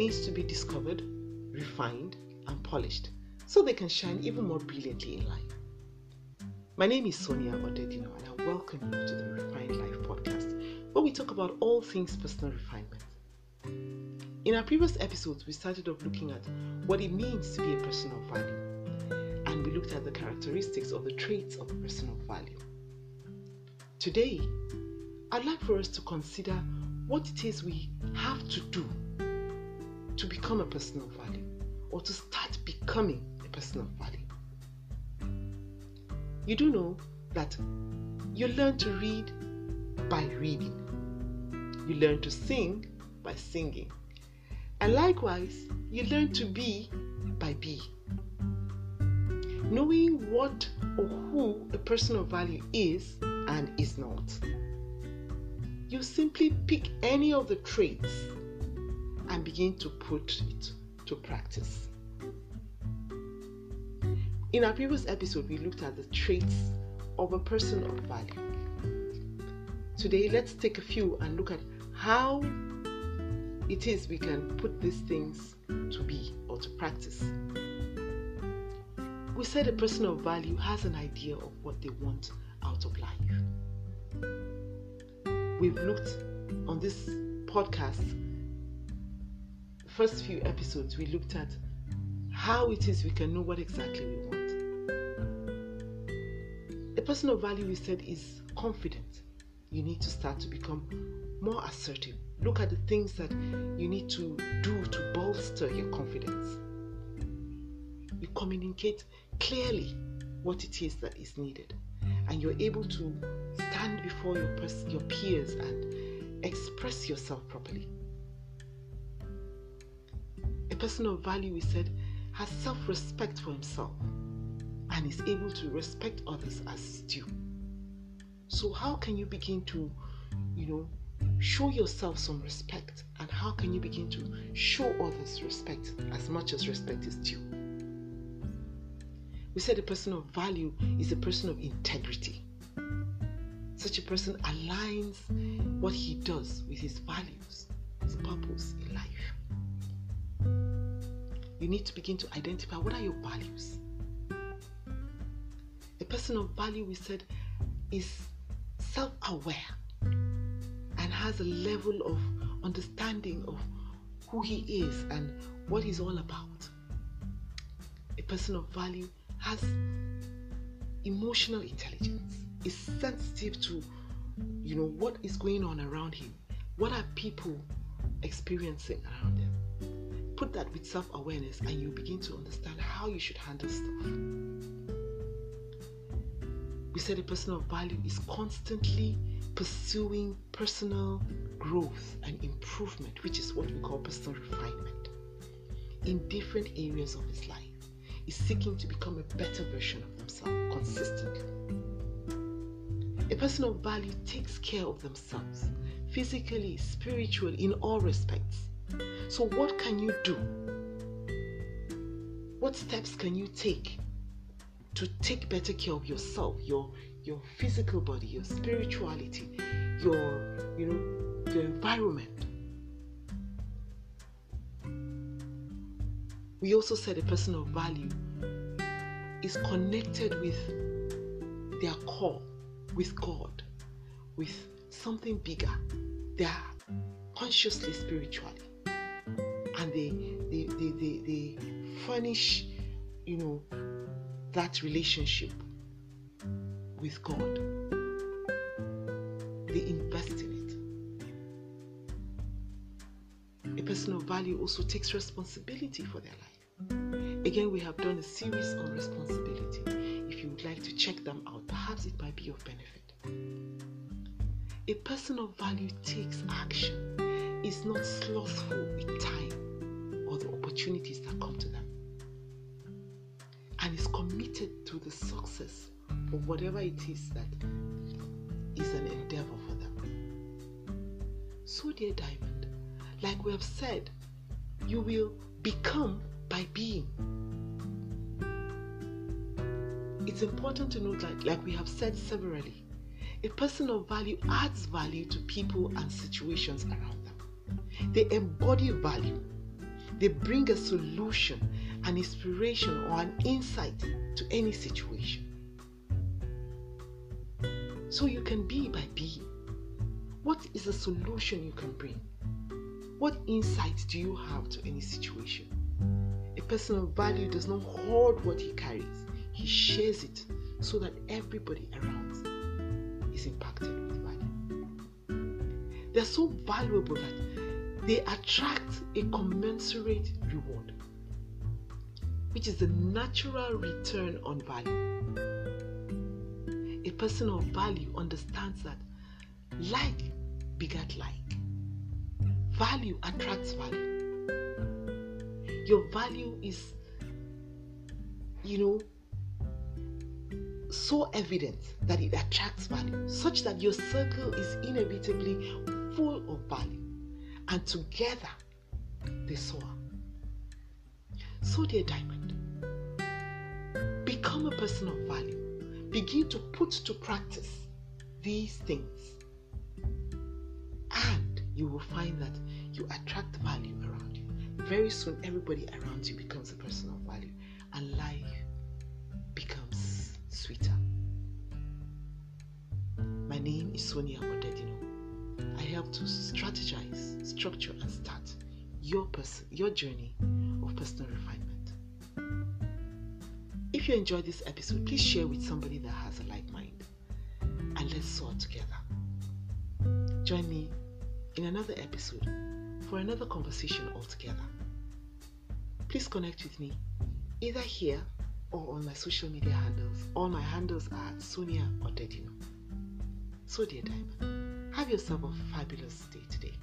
needs to be discovered, refined, and polished so they can shine even more brilliantly in life. My name is Sonia Odedino, and I welcome you to the Refined Life podcast, where we talk about all things personal refinement. In our previous episodes, we started off looking at what it means to be a person of value, and we looked at the characteristics or the traits of a person of value. Today, I'd like for us to consider what it is we have to do to become a person of value or to start becoming a person of value. You do know that you learn to read by reading, you learn to sing by singing, and likewise, you learn to be by being. Knowing what or who a person of value is and is not. You simply pick any of the traits and begin to put it to practice. In our previous episode, we looked at the traits of a person of value. Today, let's take a few and look at how it is we can put these things to be or to practice. We said a person of value has an idea of what they want out of life. We've looked on this podcast, first few episodes, we looked at how it is we can know what exactly we want. A person of value, we said, is confident. You need to start to become more assertive. Look at the things that you need to do to bolster your confidence. You communicate clearly what it is that is needed, and you're able to stand before your, pers- your peers and express yourself properly. A person of value, we said, has self respect for himself and is able to respect others as due. So, how can you begin to, you know, show yourself some respect? And how can you begin to show others respect as much as respect is due? We said a person of value is a person of integrity. Such a person aligns what he does with his values, his purpose in life. You need to begin to identify what are your values a person of value, we said, is self aware and has a level of understanding of who he is and what he's all about. A person of value has emotional intelligence, is sensitive to you know what is going on around him. What are people experiencing around them? Put that with self-awareness and you begin to understand how you should handle stuff. We said a person of value is constantly pursuing personal growth and improvement, which is what we call personal refinement, in different areas of his life. Is seeking to become a better version of themselves consistently. A person of value takes care of themselves physically, spiritually, in all respects. So, what can you do? What steps can you take to take better care of yourself, your your physical body, your spirituality, your you know your environment. We also said a person of value is connected with their core, with God, with something bigger. They are consciously spiritually. And they they, they, they, they furnish, you know, that relationship with God. They invest in it. A person of value also takes responsibility for their life. Again, we have done a series on responsibility. If you would like to check them out, perhaps it might be of benefit. A person of value takes action, is not slothful with time the opportunities that come to them and is committed to the success of whatever it is that is an endeavor for them. So, dear Diamond, like we have said, you will become by being. It's important to note that, like we have said severally, a person of value adds value to people and situations around them. They embody value They bring a solution, an inspiration, or an insight to any situation. So you can be by being. What is the solution you can bring? What insight do you have to any situation? A person of value does not hoard what he carries, he shares it so that everybody around is impacted with value. They're so valuable that they attract a commensurate reward, which is the natural return on value a person of value understands that like begat like. Value attracts value. Your value is, you know, so evident that it attracts value, such that your circle is inevitably full of value, and together they soar. So, dear Diamond, become a person of value begin to put to practice these things, and you will find that you attract value around you. Very soon, everybody around you becomes a person of value, and life becomes sweeter. My name is Sonia Odedino. Help to strategize, structure, and start your your journey of personal refinement. If you enjoyed this episode, please share with somebody that has a like mind and let's soar together. Join me in another episode for another conversation altogether. Please connect with me either here or on my social media handles. All my handles are Sonia Odedino. So, dear Diamond, have yourself a fabulous day today.